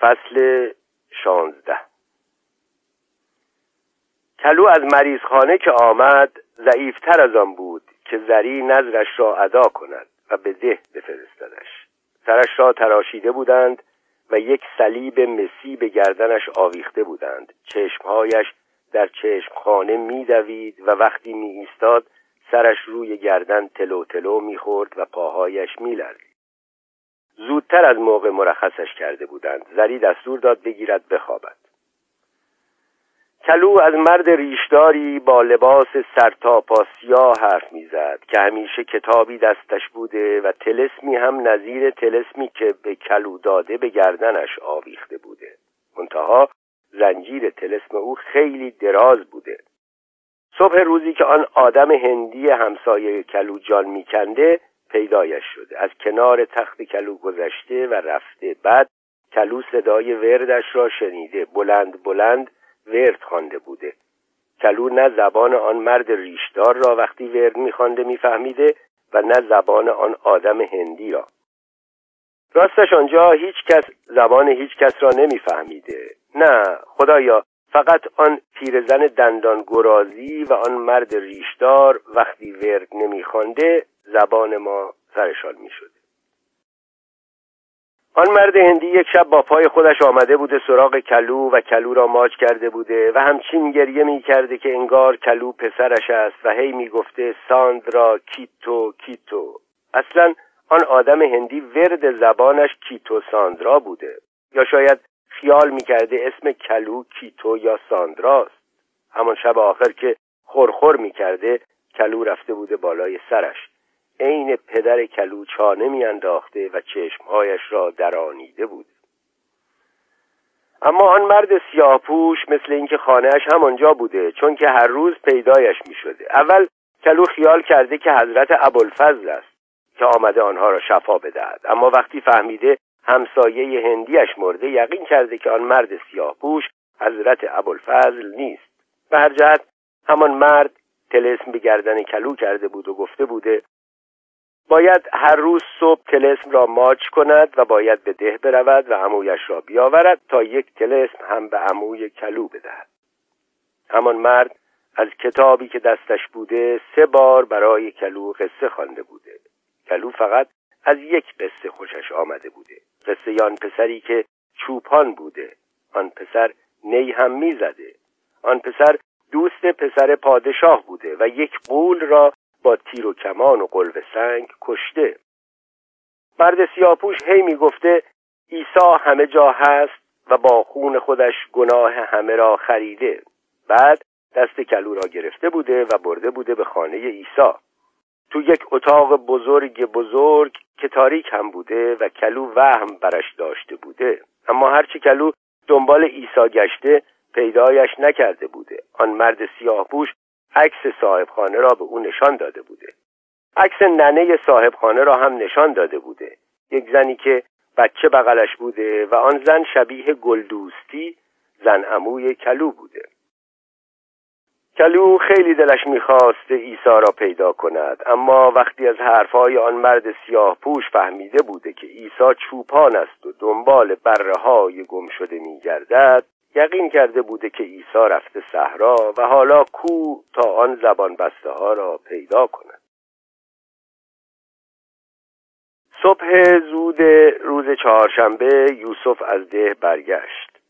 فصل شانزده. کلو از مریضخانه که آمد ضعیفتر از آن بود که زری نظرش را ادا کند و به ده بفرستدش. سرش را تراشیده بودند و یک صلیب مسی به گردنش آویخته بودند. چشمهایش در چشمخانه میدوید و وقتی می ایستاد سرش روی گردن تلو تلو می‌خورد و پاهایش میلرزید. زودتر از موقع مرخصش کرده بودند. زری دستور داد بگیرد بخوابد. کلو از مرد ریشداری با لباس سرتاپا سیاه حرف می‌زد که همیشه کتابی دستش بوده و تلسمی هم نظیر تلسمی که به کلو داده به گردنش آویخته بوده. منتها زنجیر تلسم او خیلی دراز بوده. صبح روزی که آن آدم هندی همسایه کلو جان میکنده پیدایش شده. از کنار تخت کلو گذشته و رفته بعد کلو صدای وردش را شنیده. بلند بلند ورد خوانده بوده. کلو نه زبان آن مرد ریشدار را وقتی ورد میخوانده میفهمیده و نه زبان آن آدم هندی را. راستش آنجا هیچ کس زبان هیچ کس را نمیفهمیده. نه خدایا فقط آن پیرزن دندان گرازی و آن مرد ریشدار وقتی ورد نمیخوانده زبان ما سرشان می‌شده آن مرد هندی یک شب با پای خودش آمده بوده سراغ کلو و کلو را ماچ کرده بوده و همچین گریه می کرده که انگار کلو پسرش است و هی می گفته ساندرا کیتو کیتو. اصلا آن آدم هندی ورد زبانش کیتو ساندرا بوده. یا شاید خیال می کرده اسم کلو کیتو یا ساندراست همان شب آخر که خورخور می کرده کلو رفته بوده بالای سرش. عین پدر کلو چانه میانداخته و چشمهایش را درانیده بود. اما آن مرد سیاهپوش مثل اینکه خانهاش همانجا بوده چون که هر روز پیدایش می شده اول کلو خیال کرده که حضرت ابوالفضل است که آمده آنها را شفا بدهد. اما وقتی فهمیده همسایه هندیش مرده یقین کرده که آن مرد سیاهپوش حضرت ابوالفضل نیست. به هر جهت همان مرد تلسم به گردن کلو کرده بود و گفته بوده باید هر روز صبح تلسم را ماچ کند و باید به ده برود و عمویش را بیاورد تا یک تلسم هم به عموی کلو بدهد. همان مرد از کتابی که دستش بوده سه بار برای کلو قصه خوانده بوده. کلو فقط از یک قصه خوشش آمده بوده. قصه آن پسری که چوپان بوده. آن پسر نی هم می‌زده. آن پسر دوست پسر پادشاه بوده و یک قول را با تیر و کمان و قلب سنگ کشته. مرد سیاپوش هی می‌گفته عیسی همه جا هست و با خون خودش گناه همه را خریده. بعد دست کلو را گرفته بوده و برده بوده به خانه عیسی. تو یک اتاق بزرگ بزرگ که تاریک هم بوده و کلو وهم برش داشته بوده. اما هرچی کلو دنبال عیسی گشته پیدایش نکرده بوده. آن مرد سیاهپوش عکس صاحبخانه را به او نشان داده بوده. عکس ننه صاحبخانه را هم نشان داده بوده. یک زنی که بچه بغلش بوده و آن زن شبیه گلدوستی زن عموی کلو بوده. کلو خیلی دلش می‌خواست عیسی را پیدا کند اما وقتی از حرفهای آن مرد سیاه پوش فهمیده بوده که عیسی چوپان است و دنبال بره های گم شده میگردد یقین کرده بوده که عیسی رفته صحرا و حالا کو تا آن زبان بسته ها را پیدا کند. صبح زود روز چهارشنبه یوسف از ده برگشت.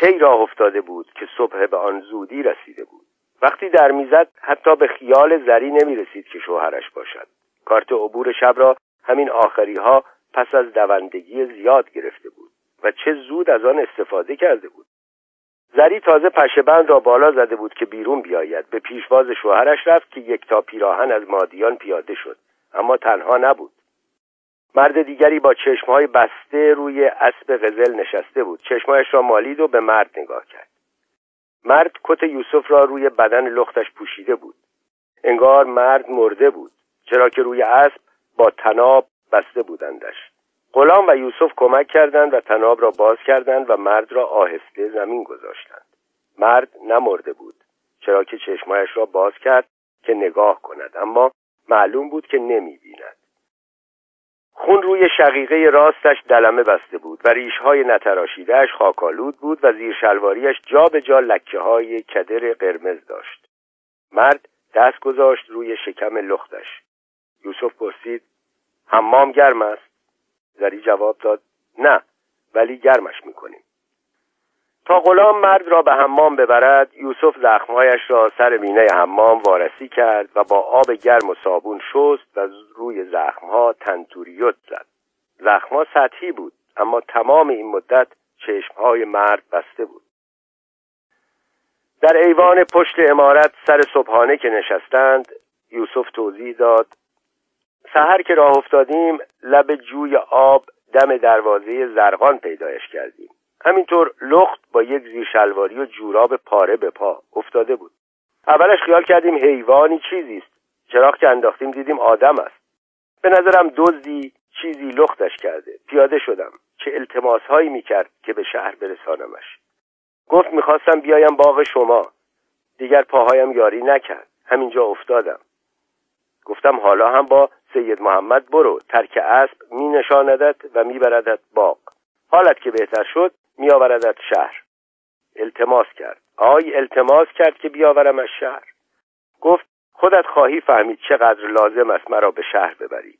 کی راه افتاده بود که صبح به آن زودی رسیده بود؟ وقتی در می‌زد حتی به خیال زری نمی رسید که شوهرش باشد. کارت عبور شب را همین آخری ها پس از دوندگی زیاد گرفته بود و چه زود از آن استفاده کرده بود. زری تازه پشبند را بالا زده بود که بیرون بیاید. به پیشواز شوهرش رفت که یک تا پیراهن از مادیان پیاده شد. اما تنها نبود. مرد دیگری با چشمهای بسته روی اسب غزل نشسته بود. چشمهایش را مالید و به مرد نگاه کرد. مرد کت یوسف را روی بدن لختش پوشیده بود. انگار مرد مرده بود چرا که روی اسب با تناب بسته بودندش. غلام و یوسف کمک کردند و تناب را باز کردند و مرد را آهسته زمین گذاشتند. مرد نمرده بود چرا که چشمایش را باز کرد که نگاه کند اما معلوم بود که نمی بیند خون روی شقیقه راستش دلمه بسته بود و ریشهای نتراشیدهش خاکالود بود و زیر شلواریش جا به جا لکه های کدر قرمز داشت. مرد دست گذاشت روی شکم لختش. یوسف پرسید حمام گرم است؟ زری جواب داد نه ولی گرمش می‌کنیم. تا غلام مرد را به حمام ببرد یوسف زخمهایش را سر مینه حمام وارسی کرد و با آب گرم و صابون شست و روی زخمها تنتوریوت زد. زخمها سطحی بود اما تمام این مدت چشمهای مرد بسته بود. در ایوان پشت امارت سر صبحانه که نشستند یوسف توضیح داد سحر که راه افتادیم لب جوی آب دم دروازه زرقان پیدایش کردیم. همینطور لخت با یک زیرشلواری و جوراب پاره به پا افتاده بود. اولش خیال کردیم حیوانی چیزی است. چراغ که انداختیم دیدیم آدم است. به نظرم دزدی چیزی لختش کرده. پیاده شدم. چه التماس هایی می‌کرد که به شهر برسانمش. گفت می‌خواستم بیایم باغ شما. دیگر پاهایم یاری نکرد. همینجا افتادم. گفتم حالا هم با سید محمد برو. ترک اسب می نشاندت و می بردت باغ. حالت که بهتر شد می آوردت شهر. التماس کرد. آی التماس کرد که بیاورم از شهر. گفت خودت خواهی فهمید چقدر لازم است مرا به شهر ببری.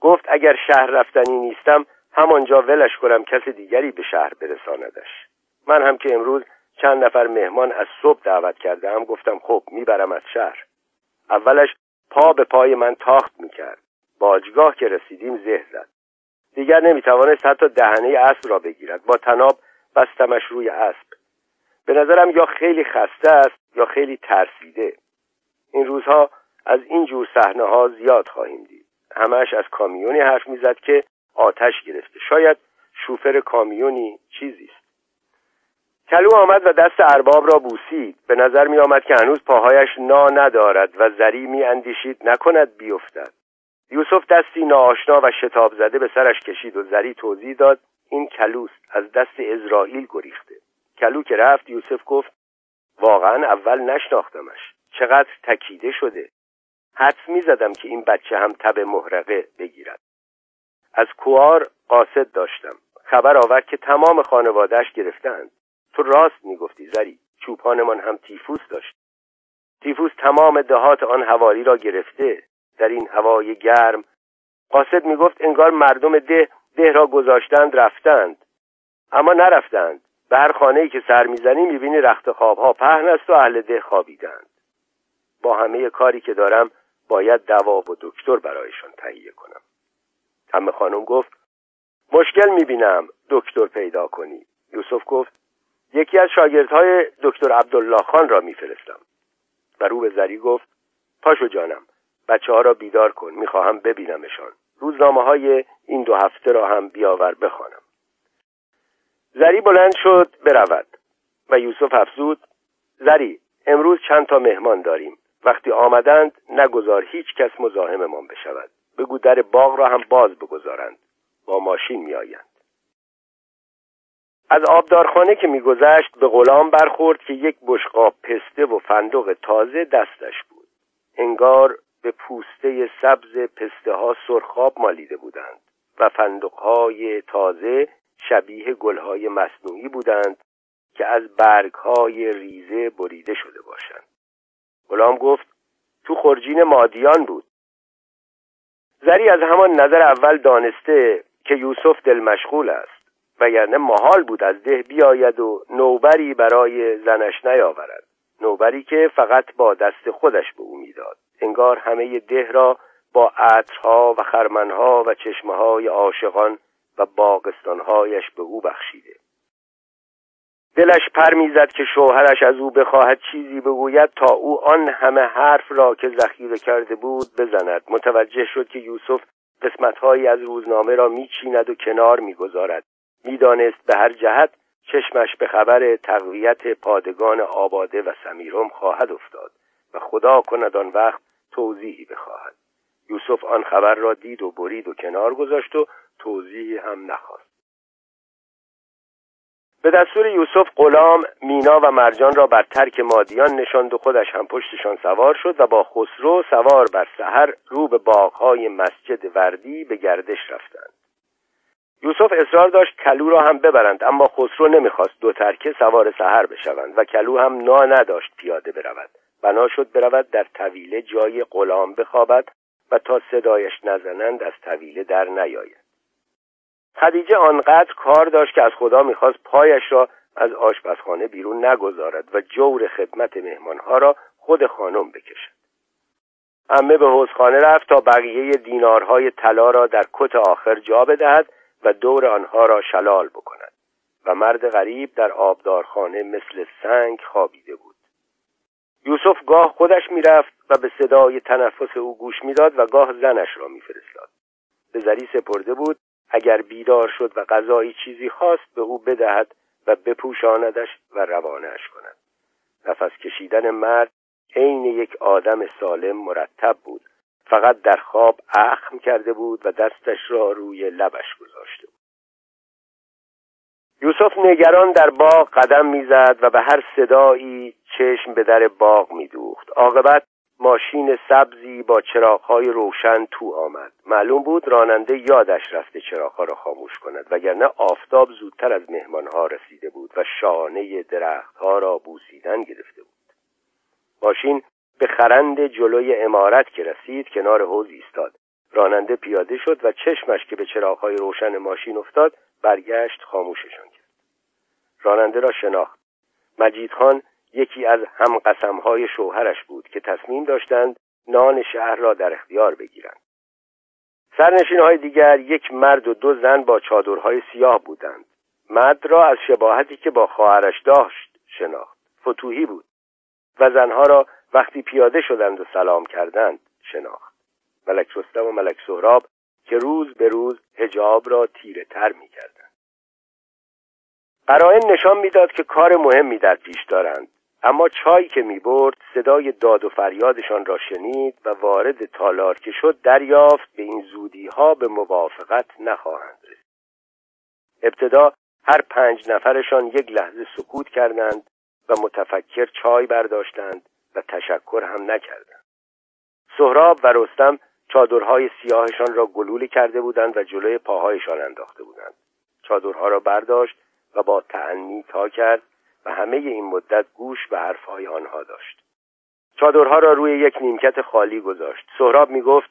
گفت اگر شهر رفتنی نیستم همانجا ولش کنم کس دیگری به شهر برساندش. من هم که امروز چند نفر مهمان از صبح دعوت کردم گفتم خب می‌برم از شهر. اولش پا به پای من تاخت می‌کرد. باجگاه که رسیدیم زه زد. دیگر نمی‌توانست حتی دهنه اسب را بگیرد. با تناب بستمش روی اسب. به نظرم یا خیلی خسته است یا خیلی ترسیده. این روزها از این جور صحنه ها زیاد خواهیم دید. همش از کامیونی حرف می‌زد که آتش گرفته. شاید شوفر کامیونی چیزی است. کلو آمد و دست ارباب را بوسید. به نظر می آمد که هنوز پاهایش نا ندارد و زری می اندیشید نکند بیفتد. یوسف دستی ناآشنا و شتاب زده به سرش کشید و زری توضیح داد این کلوست از دست ازرائیل گریخته. کلو که رفت یوسف گفت واقعا اول نشناختمش. چقدر تکیده شده. حدس می زدم که این بچه هم تب محرقه بگیرد. از کوار قاصد داشتم. خبر آورد که تمام خانوادهش گرفتند تو راست می‌گفتی زری. چوپانمان هم تیفوس داشت. تیفوس تمام دهات آن حوالی را گرفته. در این هوای گرم قاصد می‌گفت انگار مردم ده ده را گذاشتند رفتند. اما نرفتند. به هر خانه که سر می‌زنی می‌بینی رخت خوابها پهن است و اهل ده خوابیدند. با همه کاری که دارم باید دوا و دکتر برایشان تهیه کنم. همه خانم گفت مشکل می‌بینم دکتر پیدا کنی. یوسف گفت یکی از شاگردهای دکتر عبدالله خان را میفرستم. و رو به زری گفت پاشو جانم بچه ها را بیدار کن می‌خواهم ببینمشان. روزنامه های این دو هفته را هم بیاور بخوانم. زری بلند شد برود. و یوسف افزود زری امروز چند تا مهمان داریم. وقتی آمدند نگذار هیچ کس مزاحممان بشود. بگو در باغ را هم باز بگذارند. با ماشین میآیند. از آبدارخانه که میگذشت به غلام برخورد که یک بشقاب پسته و فندق تازه دستش بود. انگار به پوسته سبز پسته ها سرخاب مالیده بودند و فندقهای تازه شبیه گلهای مصنوعی بودند که از برگهای ریزه بریده شده باشند. غلام گفت تو خرجین مادیان بود. زری از همان نظر اول دانسته که یوسف دل مشغول است. وگرنه محال بود از ده بیاید و نوبری برای زنش نیاورد. نوبری که فقط با دست خودش به او می‌داد. انگار همه ده را با عطرها و خرمنها و چشمه های عاشقان و باغستانهایش به او بخشیده. دلش پر می‌زد که شوهرش از او بخواهد چیزی بگوید تا او آن همه حرف را که ذخیره کرده بود بزند. متوجه شد که یوسف قسمتهایی از روزنامه را میچیند و کنار می‌گذارد. می‌دانست به هر جهت چشمش به خبر تقویت پادگان آباده و سمیرم خواهد افتاد و خدا کند آن وقت توضیحی بخواهد. یوسف آن خبر را دید و برید و کنار گذاشت و توضیحی هم نخواست. به دستور یوسف غلام مینا و مرجان را بر ترک مادیان نشاند و خودش هم پشتشان سوار شد و با خسرو سوار بر سحر رو به باغهای مسجد وردی به گردش رفتند. یوسف اصرار داشت کلو را هم ببرند اما خسرو نمی‌خواست دو ترکه سوار سحر بشوند و کلو هم نا نداشت پیاده برود. بنا شد برود در طویله جای غلام بخوابد و تا صدایش نزنند از طویله در نیاید. خدیجه آنقدر کار داشت که از خدا می‌خواست پایش را از آشپزخانه بیرون نگذارد و جور خدمت مهمانها را خود خانم بکشد. امه به حوزخانه رفت تا بقیه دینارهای طلا را در کت آخر جا بدهد و دور آنها را شلال بکند و مرد غریب در آبدارخانه مثل سنگ خوابیده بود. یوسف گاه خودش می‌رفت و به صدای تنفس او گوش می‌داد و گاه زنش را میفرستاد. به زری سپرده بود اگر بیدار شد و غذایی چیزی خواست به او بدهد و بپوشاندش و روانش کند. نفس کشیدن مرد عین یک آدم سالم مرتب بود. فقط در خواب اخم کرده بود و دستش را روی لبش گذاشته بود. یوسف نگران در باغ قدم می‌زد و به هر صدایی چشم به در باغ میدوخت. عاقبت ماشین سبزی با چراغهای روشن تو آمد. معلوم بود راننده یادش رفته چراغها را خاموش کند وگرنه آفتاب زودتر از مهمانها رسیده بود و شانه درختها را بوسیدن گرفته بود. ماشین به خرند جلوی امارت که رسید کنار حوز ایستاد. راننده پیاده شد و چشمش که به چراغهای روشن ماشین افتاد برگشت خاموششان کرد. راننده را شناخت. مجید خان یکی از هم قسمهای شوهرش بود که تصمیم داشتند نان شهر را در اختیار بگیرند. سرنشین های دیگر یک مرد و دو زن با چادرهای سیاه بودند. مرد را از شباهتی که با خواهرش داشت شناخت. فتوهی بود و زنها را وقتی پیاده شدند و سلام کردند شناخت. ملک رستم و ملک سهراب که روز به روز هجاب را تیره تر می کردند. قرائن نشان می‌داد که کار مهمی در پیش دارند اما چای که می برد صدای داد و فریادشان را شنید و وارد تالار که شد دریافت به این زودی ها به موافقت نخواهند رسید. ابتدا هر پنج نفرشان یک لحظه سکوت کردند و متفکر چای برداشتند. و تشکر هم نکردند سهراب و رستم چادرهای سیاهشان را گلوله کرده بودند و جلوی پاهایشان انداخته بودند. چادرها را برداشت و با تعنی تا کرد و همه این مدت گوش به حرفهای آنها داشت. چادرها را روی یک نیمکت خالی گذاشت. سهراب می گفت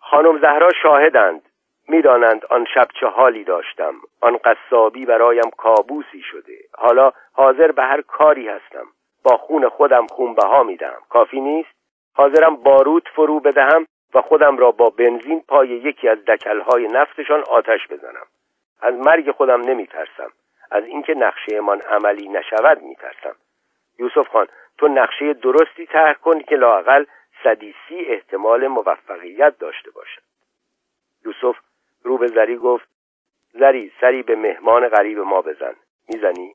خانم زهرا شاهدند. می‌دانند آن شب چه حالی داشتم. آن قصابی برایم کابوسی شده. حالا حاضر به هر کاری هستم. با خون خودم خونبها میدم کافی نیست؟ حاضرم باروت فرو بدهم و خودم را با بنزین پای یکی از دکلهای نفتشان آتش بزنم. از مرگ خودم نمیترسم. از اینکه نقشهمان عملی نشود میترسم. یوسف خان تو نقشه درستی طرح کن که لاقل صدیسی احتمال موفقیت داشته باشد. یوسف رو به زری گفت زری سری به مهمان غریب ما بزن. می‌زنی؟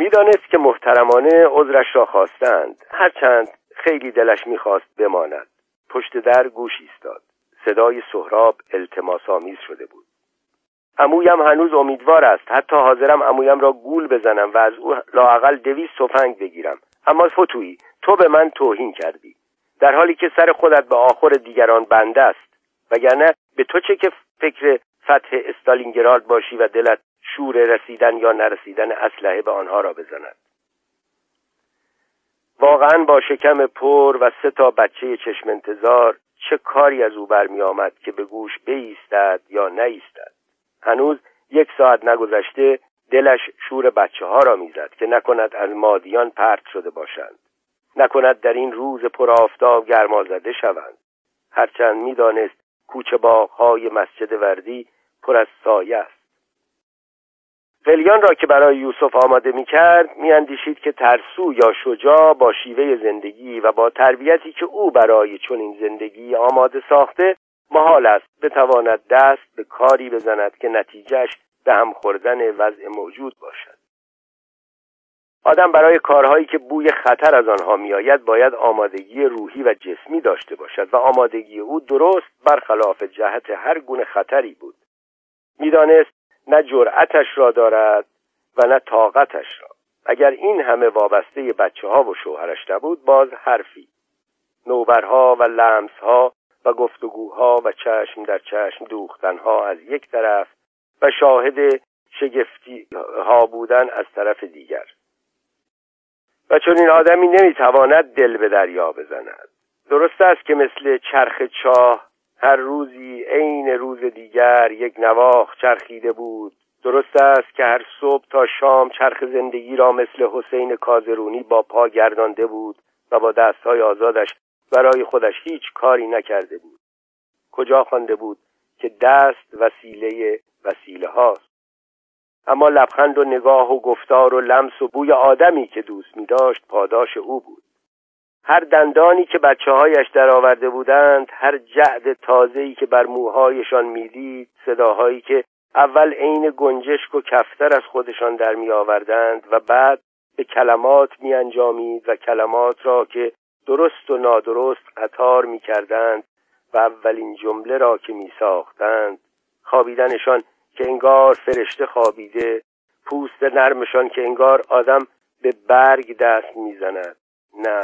می‌دانست که محترمانه عذرش را خواستند. هرچند خیلی دلش می‌خواست بماند. پشت در گوش ایستاد. صدای سهراب التماس آمیز شده بود. عمویم هنوز امیدوار است. حتی حاضرم عمویم را گول بزنم و از او لاقل دویست تفنگ بگیرم. اما فتویی تو به من توهین کردی. در حالی که سر خودت به آخر دیگران بنده است. وگرنه به تو چه که فکر فتح استالینگراد باشی و دلت شور رسیدن یا نرسیدن اسلحه به آنها را بزند. واقعا با شکم پر و سه تا بچه چشم انتظار چه کاری از او برمی آمد که به گوش بایستد یا نیستد. هنوز یک ساعت نگذشته دلش شور بچه ها را می‌زد که نکند از مادیان پرت شده باشند. نکند در این روز پر آفتاب گرمازده شوند. هرچند می‌دانست کوچه های مسجد وردی پر از سایه است. قلیان را که برای یوسف آماده می کرد می اندیشید که ترسو یا شجاع با شیوه زندگی و با تربیتی که او برای چنین زندگی آماده ساخته محال است بتواند دست به کاری بزند که نتیجهش به هم خوردن وضع موجود باشد. آدم برای کارهایی که بوی خطر از آنها میآید باید آمادگی روحی و جسمی داشته باشد و آمادگی او درست برخلاف جهت هر گونه خطری بود. می‌دانست نه جرأتش را دارد و نه طاقتش را. اگر این همه وابسته بچه ها و شوهرش نبود باز حرفی. نوبرها و لمسها و گفتگوها و چشم در چشم دوختنها از یک طرف و شاهد شگفتی ها بودن از طرف دیگر. و چون این آدمی نمی‌تواند دل به دریا بزند. درست است که مثل چرخ چاه هر روزی عین روز دیگر یک نواخ چرخیده بود. درست است که هر صبح تا شام چرخ زندگی را مثل حسین کازرونی با پا گردانده بود و با دستهای آزادش برای خودش هیچ کاری نکرده بود. کجا خوانده بود که دست وسیله وسیله هاست. اما لبخند و نگاه و گفتار و لمس و بوی آدمی که دوست می داشت پاداش او بود. هر دندانی که بچه هایش درآورده بودند هر جعد تازه‌ای که بر موهایشان می‌دید صداهایی که اول عین گنجشک و کفتر از خودشان در می آوردند و بعد به کلمات می انجامید و کلمات را که درست و نادرست قطار می کردند و اولین جمله را که می ساختند خوابیدنشان که انگار فرشته خوابیده پوست نرمشان که انگار آدم به برگ دست می‌زند. نه.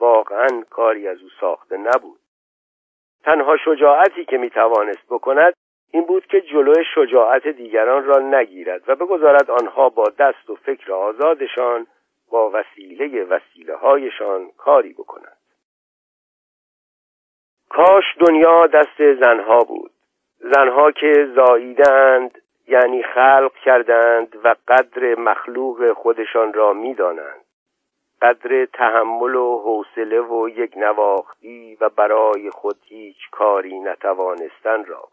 واقعا کاری از او ساخته نبود. تنها شجاعتی که می‌توانست بکند این بود که جلوی شجاعت دیگران را نگیرد و بگذارد آنها با دست و فکر آزادشان با وسیله وسیله هایشان کاری بکنند. کاش دنیا دست زنها بود. زنها که زاییدند یعنی خلق کردند و قدر مخلوق خودشان را می‌دانند. قدر تحمل و حوصله و یک نواختی و برای خود هیچ کاری نتوانستن را.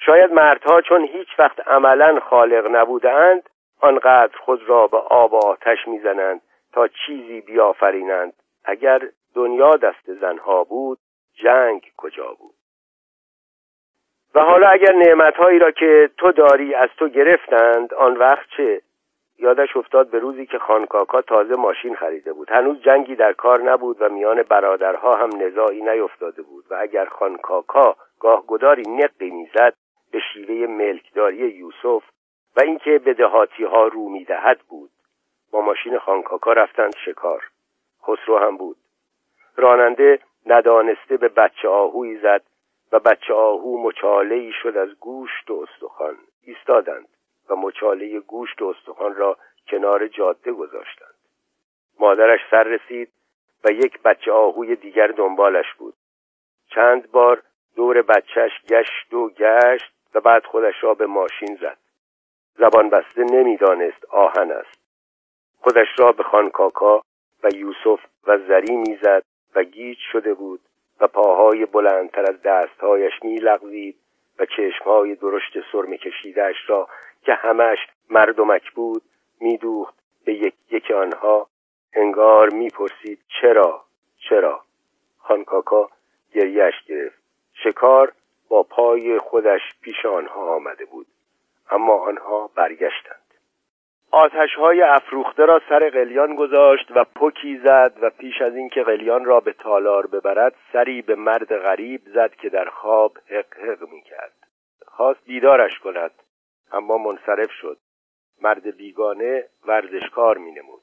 شاید مردها چون هیچ وقت عملا خالق نبودند آنقدر خود را به آب و آتش می‌زنند تا چیزی بیافرینند. اگر دنیا دست زنها بود جنگ کجا بود؟ و حالا اگر نعمتهایی را که تو داری از تو گرفتند آن وقت چه؟ یادش افتاد به روزی که خانکاکا تازه ماشین خریده بود. هنوز جنگی در کار نبود و میان برادرها هم نزاعی نیفتاده بود و اگر خانکاکا گاه گداری نقی می‌زد به شیوه ملکداری یوسف و اینکه به دهاتی ها رو می‌دهد بود. با ماشین خانکاکا رفتند شکار. خسرو هم بود. راننده ندانسته به بچه آهوی زد و بچه آهو مچاله شد از گوشت و استخوان. ایستادند. و مچاله گوشت و استخوان را کنار جاده گذاشتند. مادرش سر رسید و یک بچه آهوی دیگر دنبالش بود. چند بار دور بچهش گشت و گشت و بعد خودش را به ماشین زد. زبان بسته نمی‌دانست آهن است. خودش را به خانکاکا و یوسف و زری می‌زد و گیج شده بود و پاهای بلندتر از دستهایش میلغزید و چشمهای درشت سرم کشیدهش را که همش مردمک بود میدوخت به یک یک آنها. انگار می‌پرسید چرا؟ چرا؟ خانکاکا گریهش گرفت. شکار با پای خودش پیش آنها آمده بود اما آنها برگشتند. آتش های افروخته را سر قلیان گذاشت و پکی زد و پیش از اینکه قلیان را به تالار ببرد سری به مرد غریب زد که در خواب حق حق می کرد خواست بیدارش کند. اما منصرف شد. مرد بیگانه ورزشکار می نمود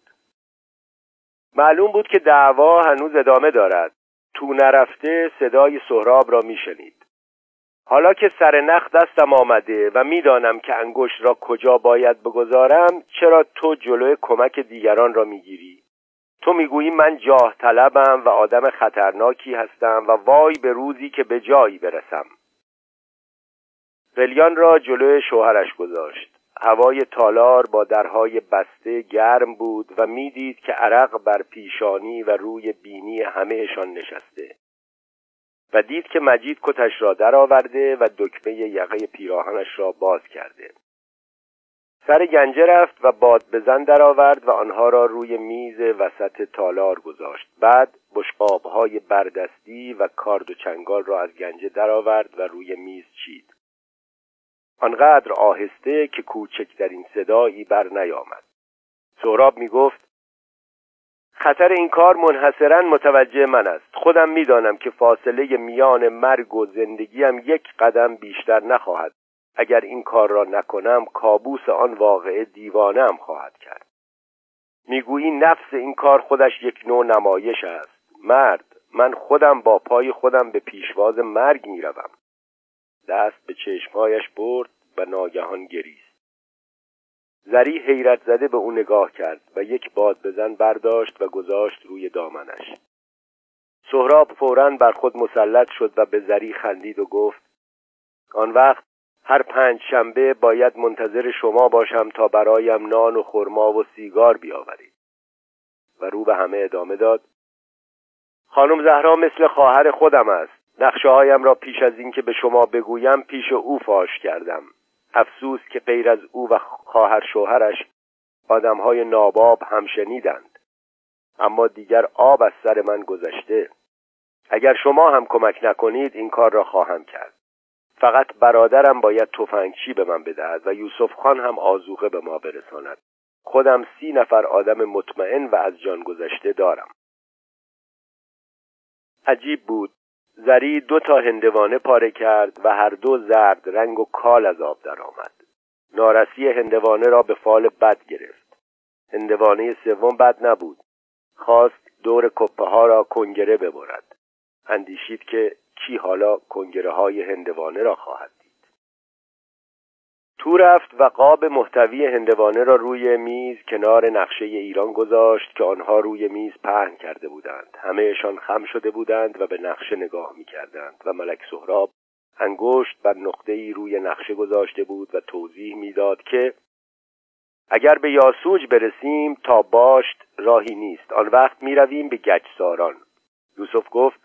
معلوم بود که دعوا هنوز ادامه دارد. تو نرفته صدای سهراب را میشنید. حالا که سر نخ دستم آمده و می‌دانم که انگشت را کجا باید بگذارم چرا تو جلوی کمک دیگران را می‌گیری؟ تو می‌گویی من جاه طلبم و آدم خطرناکی هستم و وای به روزی که به جایی برسم. قلیان را جلوی شوهرش گذاشت. هوای تالار با درهای بسته گرم بود و می‌دید که عرق بر پیشانی و روی بینی همهشان نشسته. و دید که مجید کتش را درآورده و دکمه یقه پیراهنش را باز کرده. سر گنجه رفت و باد بزن درآورد و آنها را روی میز وسط تالار گذاشت. بعد بشقابهای بردستی و کارد و چنگال را از گنجه درآورد و روی میز چید. آنقدر آهسته که کوچکترین صدایی بر نیامد. سهراب می گفت خطر این کار منحصرا متوجه من است. خودم می‌دانم که فاصله میان مرگ و زندگیم یک قدم بیشتر نخواهد. اگر این کار را نکنم کابوس آن واقعه دیوانه هم خواهد کرد. می‌گویی نفس این کار خودش یک نوع نمایش است. مرد من خودم با پای خودم به پیشواز مرگ می‌روم. دست به چشمهایش برد و ناگهان گریست. زری حیرت زده به او نگاه کرد و یک باد بزن برداشت و گذاشت روی دامنش. سهراب فورا بر خود مسلط شد و به زری خندید و گفت آن وقت هر پنج شنبه باید منتظر شما باشم تا برایم نان و خرما و سیگار بیاورید. و رو به همه ادامه داد خانم زهرا مثل خواهر خودم است. نقشه هایم را پیش از اینکه به شما بگویم پیش او فاش کردم. افسوس که غیر از او و خواهر شوهرش های ناباب هم شنیدند. اما دیگر آب از سر من گذشته. اگر شما هم کمک نکنید این کار را خواهم کرد. فقط برادرم باید تفنگچی به من بدهد و یوسف خان هم آزوقه به ما برساند. خودم سی نفر آدم مطمئن و از جان گذشته دارم. عجیب بود. زری دو تا هندوانه پاره کرد و هر دو زرد رنگ و کال از آب درآمد. نارسی هندوانه را به فال بد گرفت. هندوانه سوم بد نبود. خواست دور کپه ها را کنگره ببرد. اندیشید که کی حالا کنگره های هندوانه را خواهد تو رفت و قاب محتوی هندوانه را روی میز کنار نقشه ایران گذاشت که آنها روی میز پهن کرده بودند. همهشان خم شده بودند و به نقشه نگاه می کردند و ملک سهراب انگشت بر نقطه ای روی نقشه گذاشته بود و توضیح می‌داد که اگر به یاسوج برسیم تا باشت راهی نیست. آن وقت می رویم به گچساران یوسف گفت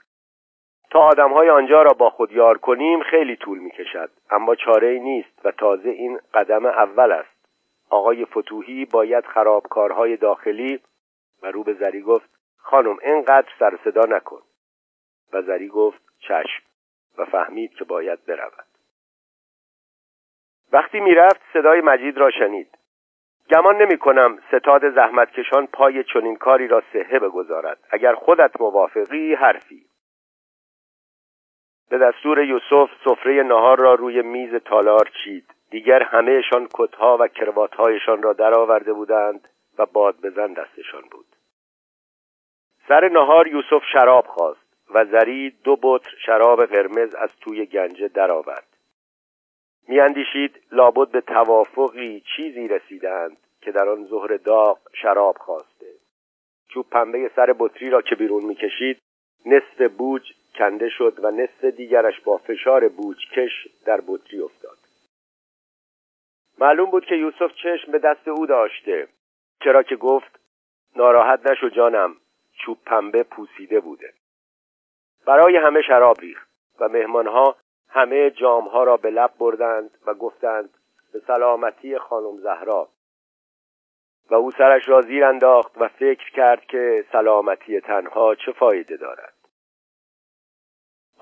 تا آدمهای آنجا را با خود یار کنیم خیلی طول می کشد اما چاره نیست و تازه این قدم اول است. آقای فتوهی باید خرابکارهای داخلی و رو به زری گفت خانم اینقدر سر صدا نکن. و زری گفت چشم. و فهمید که باید برود. وقتی می‌رفت صدای مجید را شنید. گمان نمی کنم ستاد زحمتکشان پای چنین کاری را صحه بگذارد. اگر خودت موافقی حرفی. به دستور یوسف سفره نهار را روی میز تالار چید. دیگر همهشان کتها و کرواتهایشان را درآورده بودند و باد بزن دستشان بود. سر نهار یوسف شراب خواست و زری دو بطر شراب قرمز از توی گنجه درآورد. میاندیشید لابد به توافقی چیزی رسیدند که در آن ظهر داغ شراب خواسته. چوب پنبه سر بطری را که بیرون می‌کشید نصف بوج کنده شد و نصف دیگرش با فشار بوجکش در بطری افتاد. معلوم بود که یوسف چشم به دست او داشته چرا که گفت ناراحت نشو جانم چوب پنبه پوسیده بوده. برای همه شراب ریخت و مهمانها همه جامها را به لب بردند و گفتند به سلامتی خانم زهرا. و او سرش را زیر انداخت و فکر کرد که سلامتی تنها چه فایده دارد.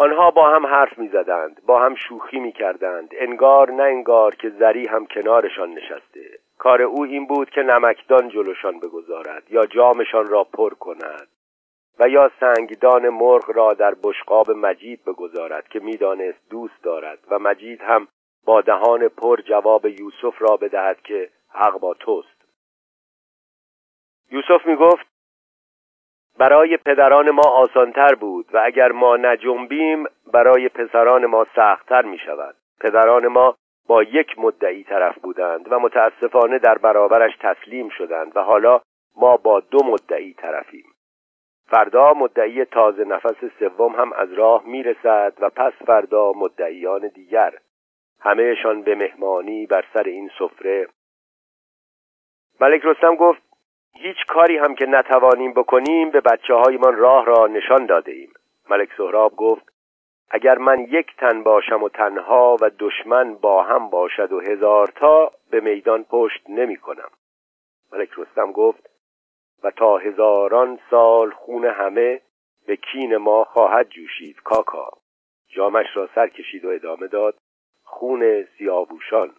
آنها با هم حرف می زدند با هم شوخی می کردند انگار نه انگار که زری هم کنارشان نشسته. کار او این بود که نمکدان جلوشان بگذارد یا جامشان را پر کند و یا سنگدان مرغ را در بشقاب مجید بگذارد که می‌دانست دوست دارد و مجید هم با دهان پر جواب یوسف را بدهد که حق با توست. یوسف می گفت برای پدران ما آسانتر بود و اگر ما نجنبیم برای پسران ما سختتر می شود پدران ما با یک مدعی طرف بودند و متاسفانه در برابرش تسلیم شدند و حالا ما با دو مدعی طرفیم. فردا مدعی تازه نفس سوم هم از راه می‌رسد و پس فردا مدعیان دیگر. همهشان به مهمانی بر سر این سفره. ملک رستم گفت هیچ کاری هم که نتوانیم بکنیم به بچه هایمان راه را نشان داده ایم ملک سهراب گفت اگر من یک تن باشم و تنها و دشمن با هم باشد و هزار تا به میدان پشت نمی کنم. ملک رستم گفت و تا هزاران سال خون همه به کین ما خواهد جوشید کاکا. جامش را سر کشید و ادامه داد خون سیاووشان.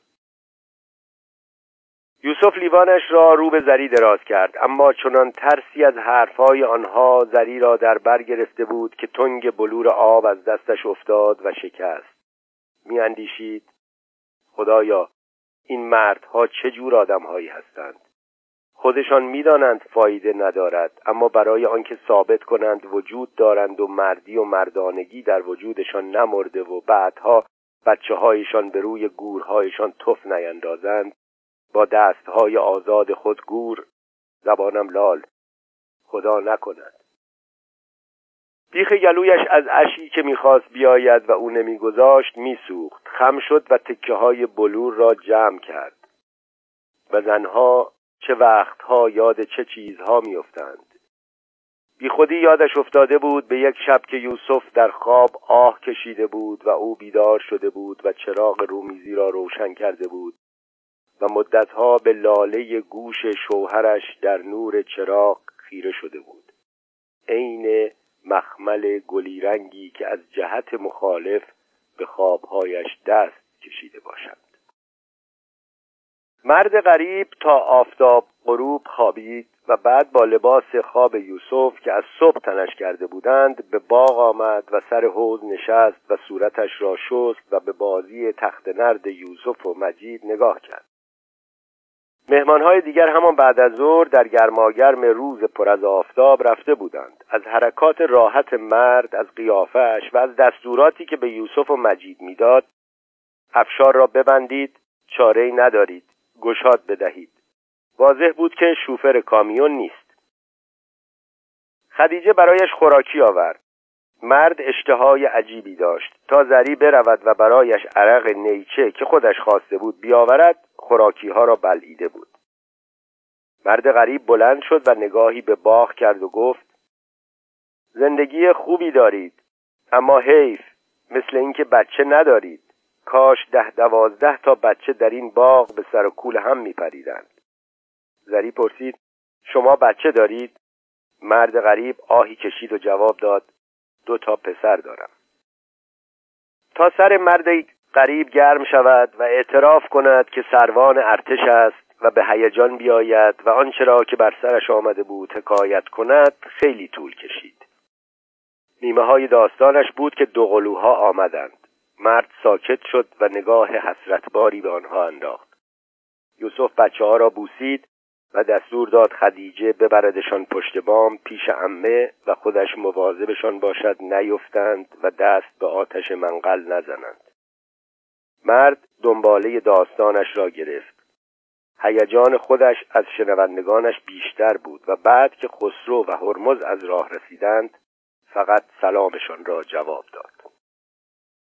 یوسف لیوانش را رو به زری دراز کرد اما چنان ترسی از حرفهای آنها زری را در بر گرفته بود که تنگ بلور آب از دستش افتاد و شکست. میاندیشید؟ خدایا این مردها چه جور آدمهایی هستند؟ خودشان می‌دانند فایده ندارد اما برای آنکه ثابت کنند وجود دارند و مردی و مردانگی در وجودشان نمرده و بعدها بچه هایشان به روی گورهایشان تف نیندازند با دستهای آزاد خود گور زبانم لال. خدا نکند. بیخ گلویش از اشی که می‌خواست بیاید و او نمیگذاشت میسوخت. خم شد و تکه های بلور را جمع کرد. و زنها چه وقتها یاد چه چیزها میافتند. بی خودی یادش افتاده بود به یک شب که یوسف در خواب آه کشیده بود و او بیدار شده بود و چراغ رومیزی را روشن کرده بود. و مدتها به لاله گوش شوهرش در نور چراغ خیره شده بود. عین مخمل گلی رنگی که از جهت مخالف به خوابهایش دست کشیده باشد. مرد غریب تا آفتاب غروب خوابید و بعد با لباس خواب یوسف که از صبح تنش کرده بودند به باغ آمد و سر حوز نشست و صورتش را شست و به بازی تخت نرد یوسف و مجید نگاه کرد. مهمانهای دیگر همان بعد از ظهر در گرماگرم روز پر از آفتاب رفته بودند. از حرکات راحت مرد از قیافش و از دستوراتی که به یوسف و مجید می‌داد افشار را ببندید چاره ندارید گشاد بدهید. واضح بود که شوفر کامیون نیست. خدیجه برایش خوراکی آورد. مرد اشتهای عجیبی داشت. تا زری برود و برایش عرق نیچه که خودش خواسته بود بیاورد خوراکی ها را بلعیده بود. مرد غریب بلند شد و نگاهی به باغ کرد و گفت زندگی خوبی دارید اما حیف مثل اینکه بچه ندارید. کاش ده دوازده تا بچه در این باغ به سر و کول هم میپریدند. زری پرسید شما بچه دارید؟ مرد غریب آهی کشید و جواب داد دو تا پسر دارم. تا سر مرد غریب گرم شود و اعتراف کند که سروان ارتش است و به هیجان بیاید و آنچه را که بر سرش آمده بود حکایت کند خیلی طول کشید. نیمه های داستانش بود که دوقلوها آمدند. مرد ساکت شد و نگاه حسرتباری به آنها انداخت. یوسف بچه ها را بوسید و دستور داد خدیجه ببردشان پشت بام پیش امه و خودش مواظبشان باشد نیفتند و دست به آتش منقل نزنند. مرد دنباله داستانش را گرفت. هیجان خودش از شنوندگانش بیشتر بود و بعد که خسرو و هرمز از راه رسیدند فقط سلامشان را جواب داد.